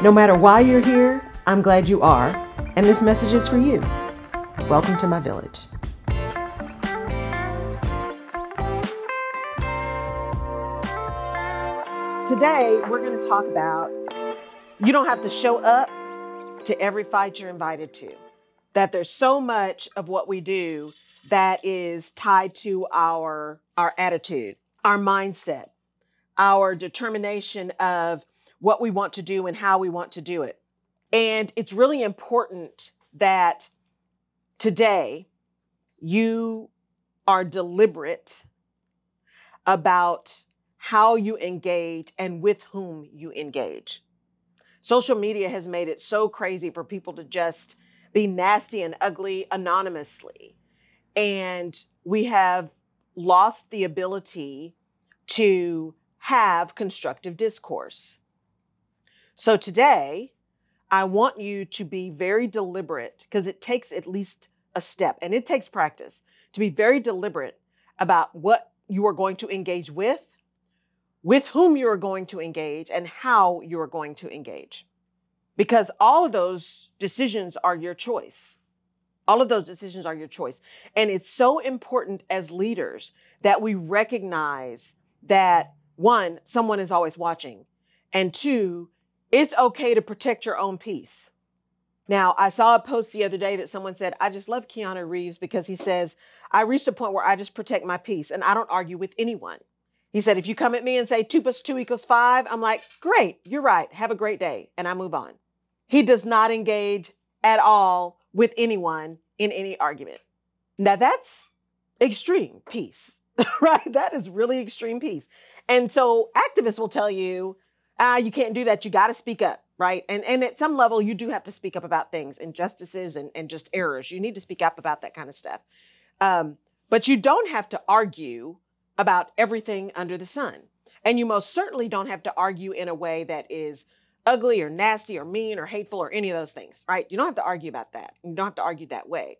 No matter why you're here, I'm glad you are, and this message is for you. Welcome to my village. Today, we're going to talk about you don't have to show up to every fight you're invited to that there's so much of what we do that is tied to our our attitude, our mindset, our determination of what we want to do and how we want to do it. And it's really important that today you are deliberate about how you engage and with whom you engage. Social media has made it so crazy for people to just be nasty and ugly anonymously. And we have lost the ability to have constructive discourse. So today, I want you to be very deliberate because it takes at least a step and it takes practice to be very deliberate about what you are going to engage with, with whom you are going to engage, and how you are going to engage because all of those decisions are your choice. All of those decisions are your choice. And it's so important as leaders that we recognize that one, someone is always watching, and two, it's okay to protect your own peace. Now, I saw a post the other day that someone said, I just love Keanu Reeves because he says, I reached a point where I just protect my peace and I don't argue with anyone. He said, if you come at me and say two plus two equals five, I'm like, great, you're right. Have a great day. And I move on. He does not engage at all with anyone in any argument. Now that's extreme peace, right? That is really extreme peace. And so activists will tell you, ah, you can't do that. You got to speak up, right? And and at some level, you do have to speak up about things, injustices and, and just errors. You need to speak up about that kind of stuff. Um, but you don't have to argue about everything under the sun. And you most certainly don't have to argue in a way that is ugly or nasty or mean or hateful or any of those things, right? You don't have to argue about that. You don't have to argue that way.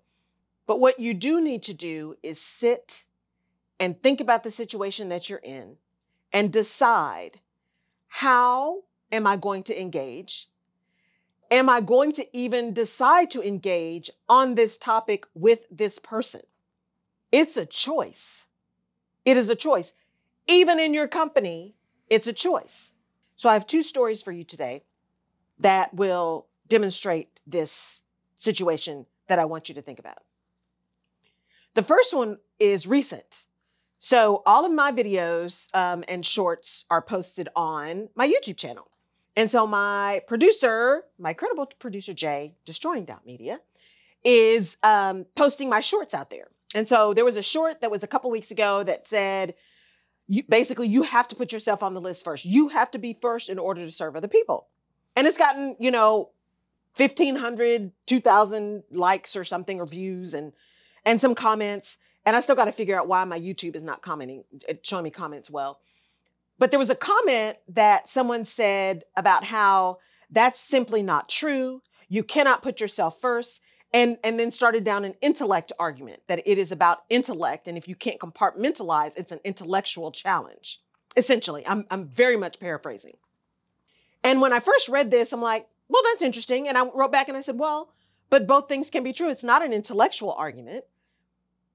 But what you do need to do is sit and think about the situation that you're in and decide how am I going to engage? Am I going to even decide to engage on this topic with this person? It's a choice. It is a choice. Even in your company, it's a choice. So I have two stories for you today that will demonstrate this situation that I want you to think about. The first one is recent. So all of my videos um, and shorts are posted on my YouTube channel. And so my producer, my credible producer Jay, Destroying Doubt Media, is um, posting my shorts out there. And so there was a short that was a couple weeks ago that said, you, basically you have to put yourself on the list first. You have to be first in order to serve other people. And it's gotten, you know, 1500, 2000 likes or something or views and and some comments. And I still got to figure out why my YouTube is not commenting, uh, showing me comments well. But there was a comment that someone said about how that's simply not true. You cannot put yourself first. And and then started down an intellect argument that it is about intellect. And if you can't compartmentalize it's an intellectual challenge essentially. I'm, I'm very much paraphrasing. And when i first read this i'm like well that's interesting. And i wrote back and i said well but both things can be true. It's not an intellectual argument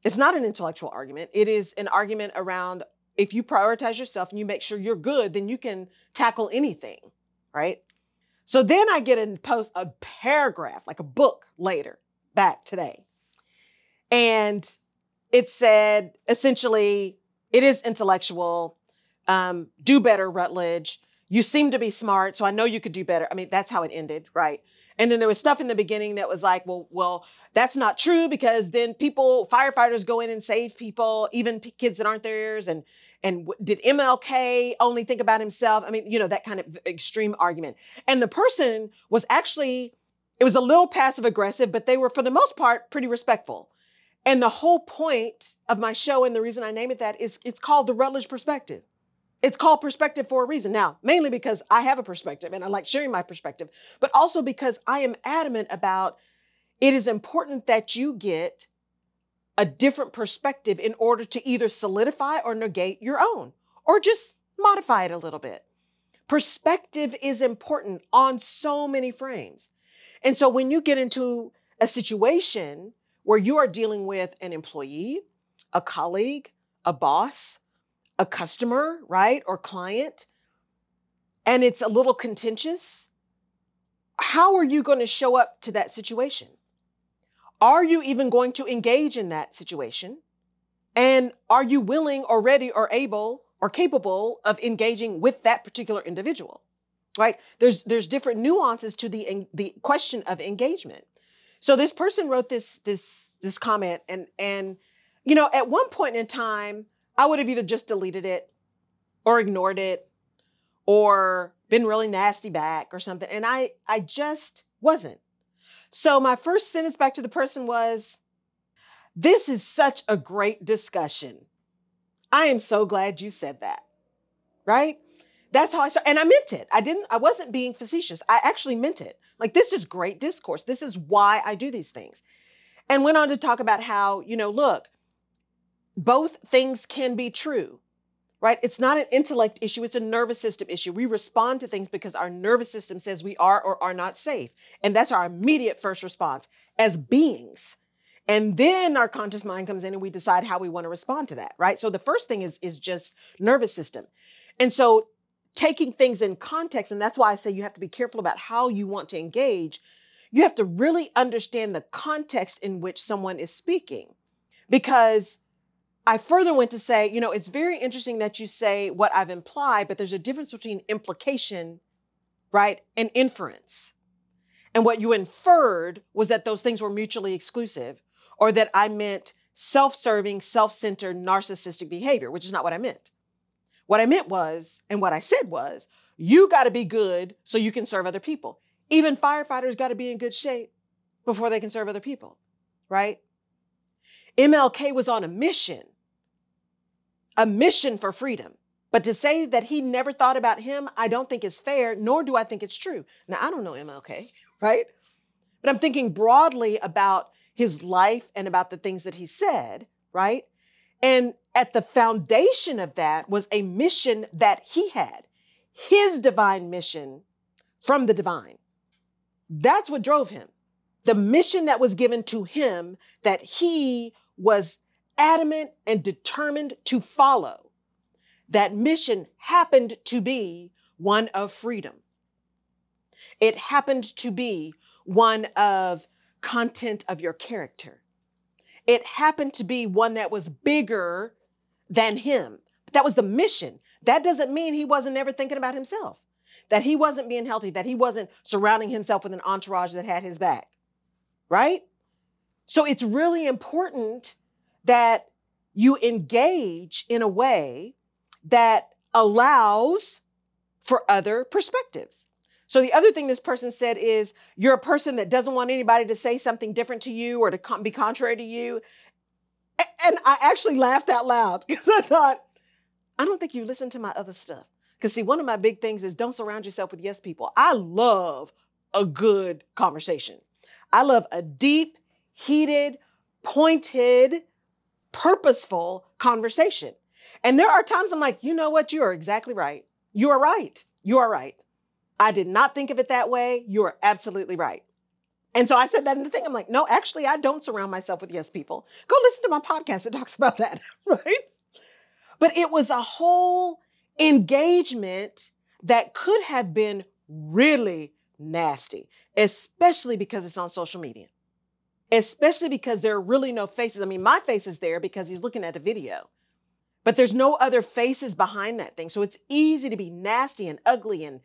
it's not an intellectual argument it is an argument around if you prioritize yourself and you make sure you're good then you can tackle anything right so then I get a post a paragraph, like a book later, back today. And it said essentially, it is intellectual. Um, do better, Rutledge. You seem to be smart, so I know you could do better. I mean, that's how it ended, right? And then there was stuff in the beginning that was like, well, well, that's not true because then people, firefighters go in and save people, even p- kids that aren't theirs. And and w- did MLK only think about himself? I mean, you know, that kind of extreme argument. And the person was actually, it was a little passive aggressive, but they were for the most part pretty respectful. And the whole point of my show and the reason I name it that is it's called the Rutledge Perspective. It's called perspective for a reason. Now, mainly because I have a perspective and I like sharing my perspective, but also because I am adamant about it is important that you get a different perspective in order to either solidify or negate your own or just modify it a little bit. Perspective is important on so many frames. And so when you get into a situation where you are dealing with an employee, a colleague, a boss, a customer, right, or client, and it's a little contentious, how are you going to show up to that situation? Are you even going to engage in that situation? And are you willing or ready or able or capable of engaging with that particular individual? Right? There's there's different nuances to the the question of engagement. So this person wrote this this this comment and and you know at one point in time I would have either just deleted it or ignored it or been really nasty back or something and I I just wasn't. So my first sentence back to the person was this is such a great discussion. I am so glad you said that. Right? That's how I started. And I meant it. I didn't, I wasn't being facetious. I actually meant it. Like, this is great discourse. This is why I do these things. And went on to talk about how, you know, look, both things can be true, right? It's not an intellect issue, it's a nervous system issue. We respond to things because our nervous system says we are or are not safe. And that's our immediate first response as beings. And then our conscious mind comes in and we decide how we want to respond to that, right? So the first thing is, is just nervous system. And so taking things in context, and that's why I say you have to be careful about how you want to engage. You have to really understand the context in which someone is speaking. Because I further went to say, you know, it's very interesting that you say what I've implied, but there's a difference between implication, right, and inference. And what you inferred was that those things were mutually exclusive or that I meant self serving, self centered, narcissistic behavior, which is not what I meant. What I meant was, and what I said was, you got to be good so you can serve other people. Even firefighters got to be in good shape before they can serve other people, right? MLK was on a mission, a mission for freedom. But to say that he never thought about him, I don't think is fair, nor do I think it's true. Now, I don't know MLK, right? But I'm thinking broadly about his life and about the things that he said, right? And at the foundation of that was a mission that he had, his divine mission from the divine. That's what drove him. The mission that was given to him that he was adamant and determined to follow. That mission happened to be one of freedom. It happened to be one of content of your character. It happened to be one that was bigger than him. That was the mission. That doesn't mean he wasn't ever thinking about himself, that he wasn't being healthy, that he wasn't surrounding himself with an entourage that had his back, right? So it's really important that you engage in a way that allows for other perspectives. So the other thing this person said is you're a person that doesn't want anybody to say something different to you or to be contrary to you. And I actually laughed out loud because I thought, I don't think you listen to my other stuff. Because see, one of my big things is don't surround yourself with yes people. I love a good conversation. I love a deep, heated, pointed, purposeful conversation. And there are times I'm like, you know what? You are exactly right. You are right. You are right. I did not think of it that way. You are absolutely right. And so I said that in the thing. I'm like, no, actually, I don't surround myself with yes people. Go listen to my podcast. It talks about that, right? But it was a whole engagement that could have been really nasty, especially because it's on social media, especially because there are really no faces. I mean, my face is there because he's looking at a video, but there's no other faces behind that thing. So it's easy to be nasty and ugly and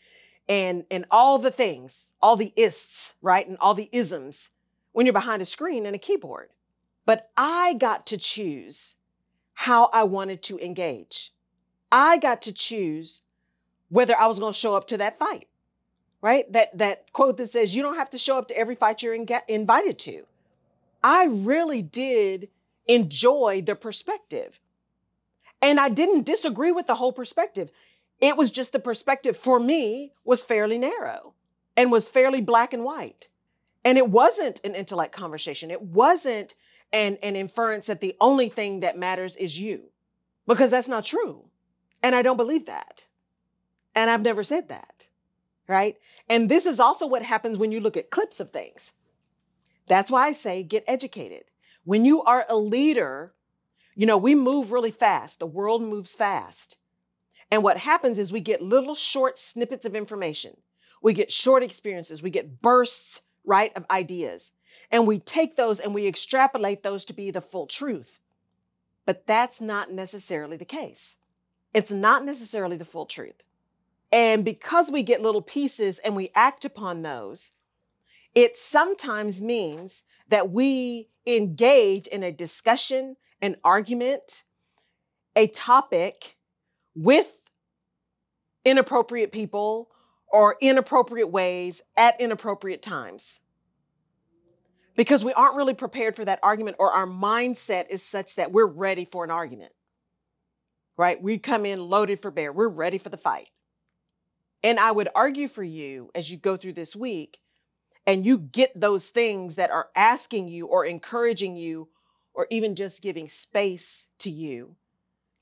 and and all the things, all the ists, right? And all the isms when you're behind a screen and a keyboard. But I got to choose how I wanted to engage. I got to choose whether I was going to show up to that fight. Right? That that quote that says you don't have to show up to every fight you're in, invited to. I really did enjoy the perspective. And I didn't disagree with the whole perspective. It was just the perspective for me was fairly narrow and was fairly black and white. And it wasn't an intellect conversation. It wasn't an, an inference that the only thing that matters is you, because that's not true. And I don't believe that. And I've never said that. Right. And this is also what happens when you look at clips of things. That's why I say get educated. When you are a leader, you know, we move really fast. The world moves fast. And what happens is we get little short snippets of information. We get short experiences. We get bursts, right, of ideas. And we take those and we extrapolate those to be the full truth. But that's not necessarily the case. It's not necessarily the full truth. And because we get little pieces and we act upon those, it sometimes means that we engage in a discussion, an argument, a topic with inappropriate people or inappropriate ways at inappropriate times. Because we aren't really prepared for that argument, or our mindset is such that we're ready for an argument, right? We come in loaded for bear, we're ready for the fight. And I would argue for you as you go through this week and you get those things that are asking you or encouraging you or even just giving space to you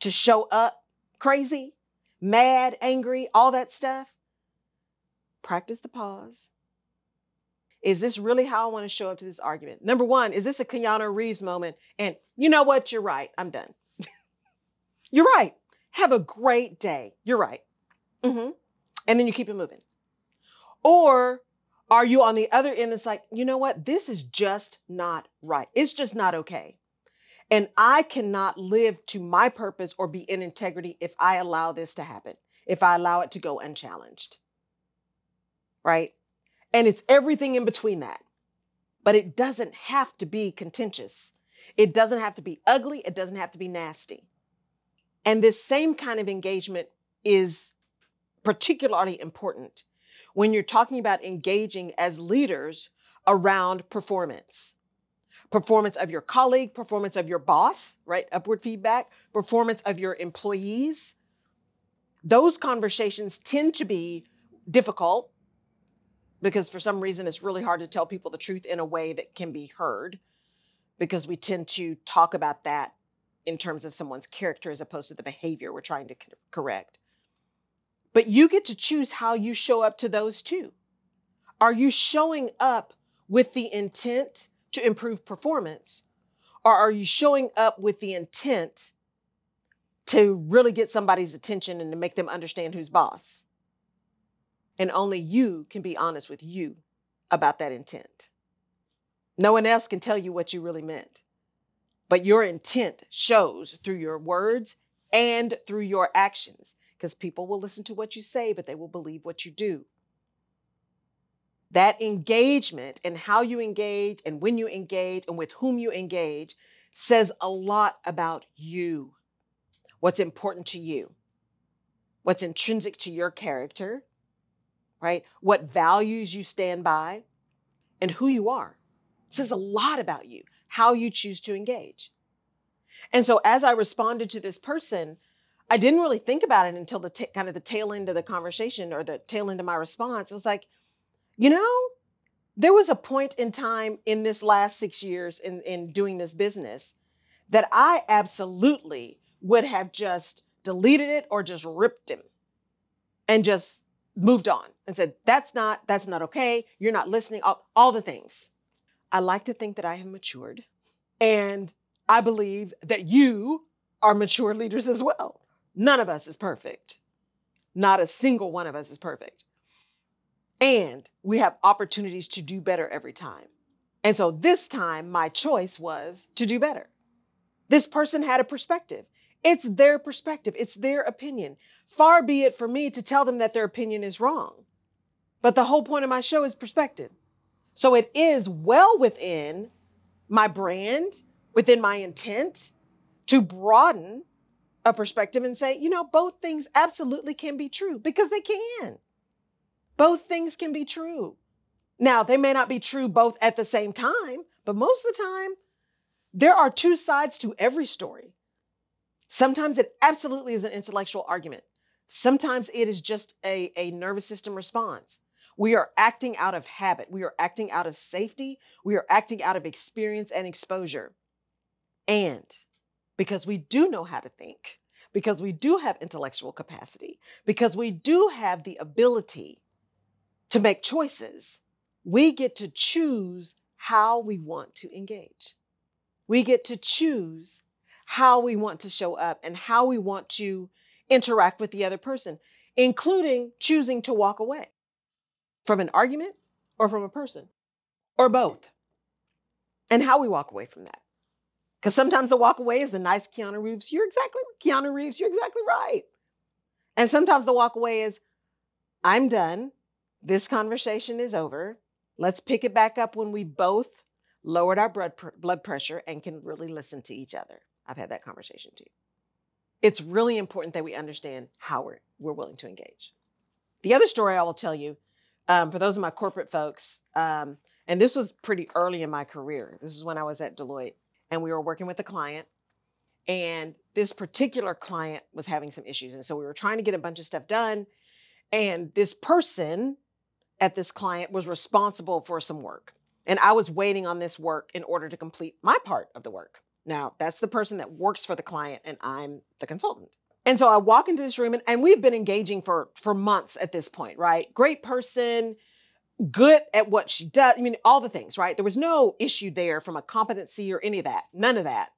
to show up crazy mad, angry, all that stuff, practice the pause. Is this really how I want to show up to this argument? Number one, is this a Keanu Reeves moment? And you know what? You're right. I'm done. You're right. Have a great day. You're right. Mm-hmm. And then you keep it moving. Or are you on the other end It's like, you know what? This is just not right. It's just not okay. And I cannot live to my purpose or be in integrity if I allow this to happen, if I allow it to go unchallenged. Right? And it's everything in between that. But it doesn't have to be contentious. It doesn't have to be ugly. It doesn't have to be nasty. And this same kind of engagement is particularly important when you're talking about engaging as leaders around performance performance of your colleague, performance of your boss, right? Upward feedback, performance of your employees. Those conversations tend to be difficult because for some reason it's really hard to tell people the truth in a way that can be heard because we tend to talk about that in terms of someone's character as opposed to the behavior we're trying to correct. But you get to choose how you show up to those too. Are you showing up with the intent to improve performance? Or are you showing up with the intent to really get somebody's attention and to make them understand who's boss? And only you can be honest with you about that intent. No one else can tell you what you really meant. But your intent shows through your words and through your actions because people will listen to what you say, but they will believe what you do that engagement and how you engage and when you engage and with whom you engage says a lot about you, what's important to you, what's intrinsic to your character, right? What values you stand by, and who you are. It says a lot about you, how you choose to engage. And so as I responded to this person, I didn't really think about it until the t- kind of the tail end of the conversation or the tail end of my response. It was like, you know, there was a point in time in this last six years in, in doing this business that I absolutely would have just deleted it or just ripped him and just moved on and said, that's not, that's not okay. You're not listening, all, all the things. I like to think that I have matured. And I believe that you are mature leaders as well. None of us is perfect. Not a single one of us is perfect. And we have opportunities to do better every time. And so this time, my choice was to do better. This person had a perspective. It's their perspective, it's their opinion. Far be it for me to tell them that their opinion is wrong. But the whole point of my show is perspective. So it is well within my brand, within my intent to broaden a perspective and say, you know, both things absolutely can be true because they can. Both things can be true. Now, they may not be true both at the same time, but most of the time, there are two sides to every story. Sometimes it absolutely is an intellectual argument. Sometimes it is just a, a nervous system response. We are acting out of habit. We are acting out of safety. We are acting out of experience and exposure. And because we do know how to think, because we do have intellectual capacity, because we do have the ability to make choices, we get to choose how we want to engage. We get to choose how we want to show up and how we want to interact with the other person, including choosing to walk away from an argument or from a person or both, and how we walk away from that. Because sometimes the walk away is the nice Keanu Reeves, you're exactly Keanu Reeves, you're exactly right. And sometimes the walk away is, I'm done. This conversation is over. Let's pick it back up when we both lowered our blood, pr- blood pressure and can really listen to each other. I've had that conversation too. It's really important that we understand how we're, we're willing to engage. The other story I will tell you, um, for those of my corporate folks, um, and this was pretty early in my career. This is when I was at Deloitte, and we were working with a client, and this particular client was having some issues, and so we were trying to get a bunch of stuff done, and this person at this client was responsible for some work. And I was waiting on this work in order to complete my part of the work. Now, that's the person that works for the client, and I'm the consultant. And so I walk into this room, and, and we've been engaging for, for months at this point, right? Great person, good at what she does. I mean, all the things, right? There was no issue there from a competency or any of that, none of that.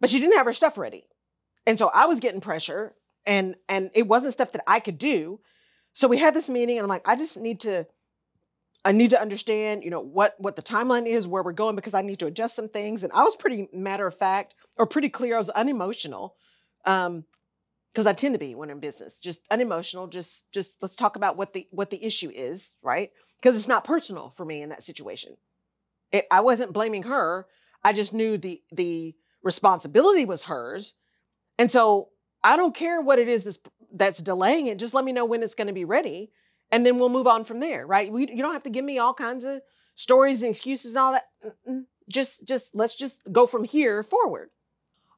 But she didn't have her stuff ready. And so I was getting pressure, and and it wasn't stuff that I could do. So we had this meeting, and I'm like, I just need to I need to understand, you know, what what the timeline is, where we're going, because I need to adjust some things. And I was pretty matter of fact or pretty clear. I was unemotional, um, because I tend to be when in business, just unemotional. Just just let's talk about what the what the issue is, right? Because it's not personal for me in that situation. It, I wasn't blaming her. I just knew the the responsibility was hers, and so I don't care what it is that's that's delaying it. Just let me know when it's going to be ready and then we'll move on from there, right? We, you don't have to give me all kinds of stories and excuses and all that. Just, just let's just go from here forward.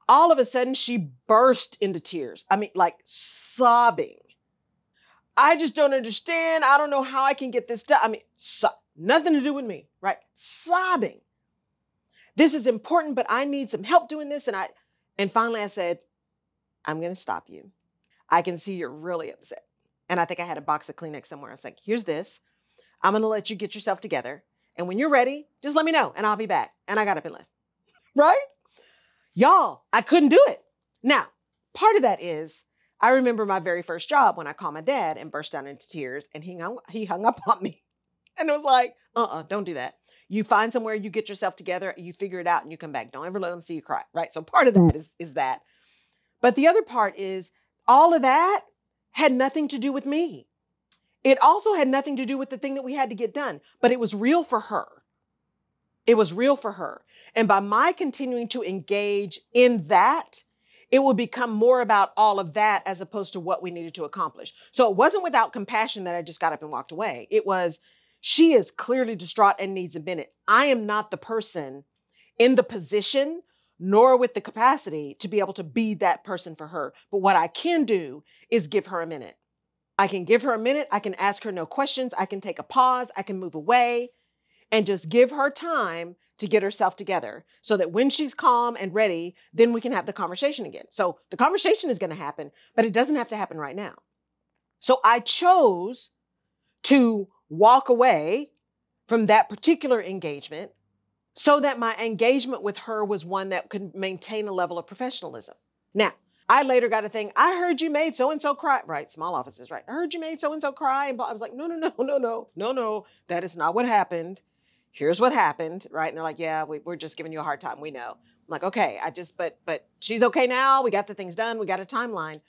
All of a sudden, she burst into tears. I mean, like sobbing. I just don't understand. I don't know how I can get this done. I mean, so, nothing to do with me, right? Sobbing. This is important, but I need some help doing this. And I, and finally, I said, I'm going to stop you. I can see you're really upset. And I think I had a box of Kleenex somewhere. I was like, here's this. I'm going to let you get yourself together. And when you're ready, just let me know and I'll be back. And I got up and left. Right? Y'all, I couldn't do it. Now, part of that is I remember my very first job when I called my dad and burst down into tears and he hung, he hung up on me. And it was like, uh uh-uh, uh, do not do that. You find somewhere, you get yourself together, you figure it out, and you come back. Don't ever let them see you cry, right? So part of that is, is that. But the other part is all of that had nothing to do with me. It also had nothing to do with the thing that we had to get done, but it was real for her. It was real for her. And by my continuing to engage in that, it would become more about all of that as opposed to what we needed to accomplish. So it wasn't without compassion that I just got up and walked away. It was, she is clearly distraught and needs a minute. I am not the person in the position nor with the capacity to be able to be that person for her. But what I can do is give her a minute. I can give her a minute. I can ask her no questions. I can take a pause. I can move away and just give her time to get herself together so that when she's calm and ready, then we can have the conversation again. So the conversation is going to happen, but it doesn't have to happen right now. So I chose to walk away from that particular engagement so that my engagement with her was one that could maintain a level of professionalism. Now, I later got a thing, I heard you made so and so cry. Right, small offices, right? I heard you made so and so cry. And I was like, no, no, no, no, no, no, no. That is not what happened. Here's what happened, right? And they're like, yeah, we, we're just giving you a hard time. We know. I'm like, okay, I just, but, but she's okay now. We got the things done. We got a timeline.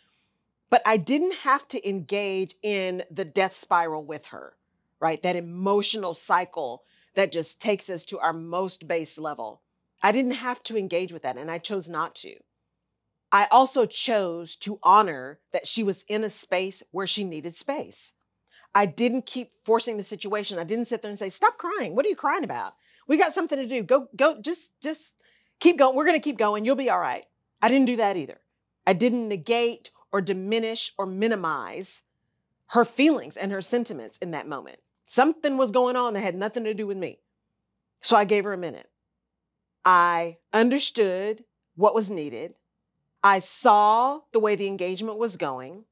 But I didn't have to engage in the death spiral with her right? That emotional cycle that just takes us to our most base level. I didn't have to engage with that, and I chose not to. I also chose to honor that she was in a space where she needed space. I didn't keep forcing the situation. I didn't sit there and say, "Stop crying. What are you crying about? We got something to do. Go go just just keep going. We're going to keep going. You'll be all right." I didn't do that either. I didn't negate or diminish or minimize her feelings and her sentiments in that moment. Something was going on that had nothing to do with me. So I gave her a minute. I understood what was needed. I saw the way the engagement was going.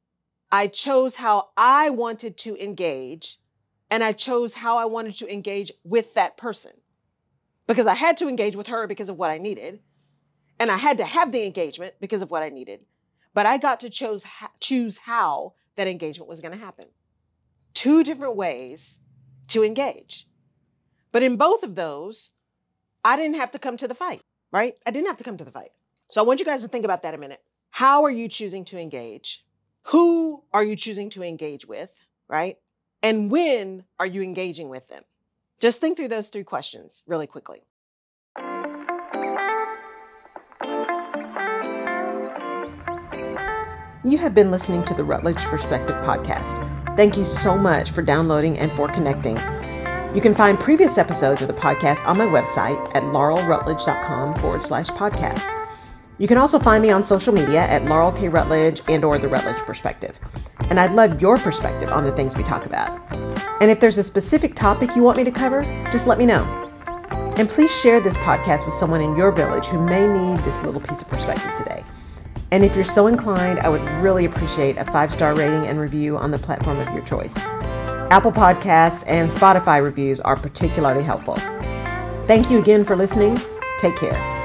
I chose how I wanted to engage, and I chose how I wanted to engage with that person because I had to engage with her because of what I needed, and I had to have the engagement because of what I needed. But I got to choose choose how that engagement was going to happen. Two different ways to engage. But in both of those, I didn't have to come to the fight, right? I didn't have to come to the fight. So I want you guys to think about that a minute. How are you choosing to engage? Who are you choosing to engage with, right? And when are you engaging with them? Just think through those three questions really quickly. You have been listening to the Rutledge Perspective podcast. Thank you so much for downloading and for connecting. You can find previous episodes of the podcast on my website at laurelrutledge.com forward slash podcast. You can also find me on social media at Laurel K. Rutledge and or The Rutledge Perspective. And I'd love your perspective on the things we talk about. And if there's a specific topic you want me to cover, just let me know. And please share this podcast with someone in your village who may need this little piece of perspective today. And if you're so inclined, I would really appreciate a five star rating and review on the platform of your choice. Apple Podcasts and Spotify reviews are particularly helpful. Thank you again for listening. Take care.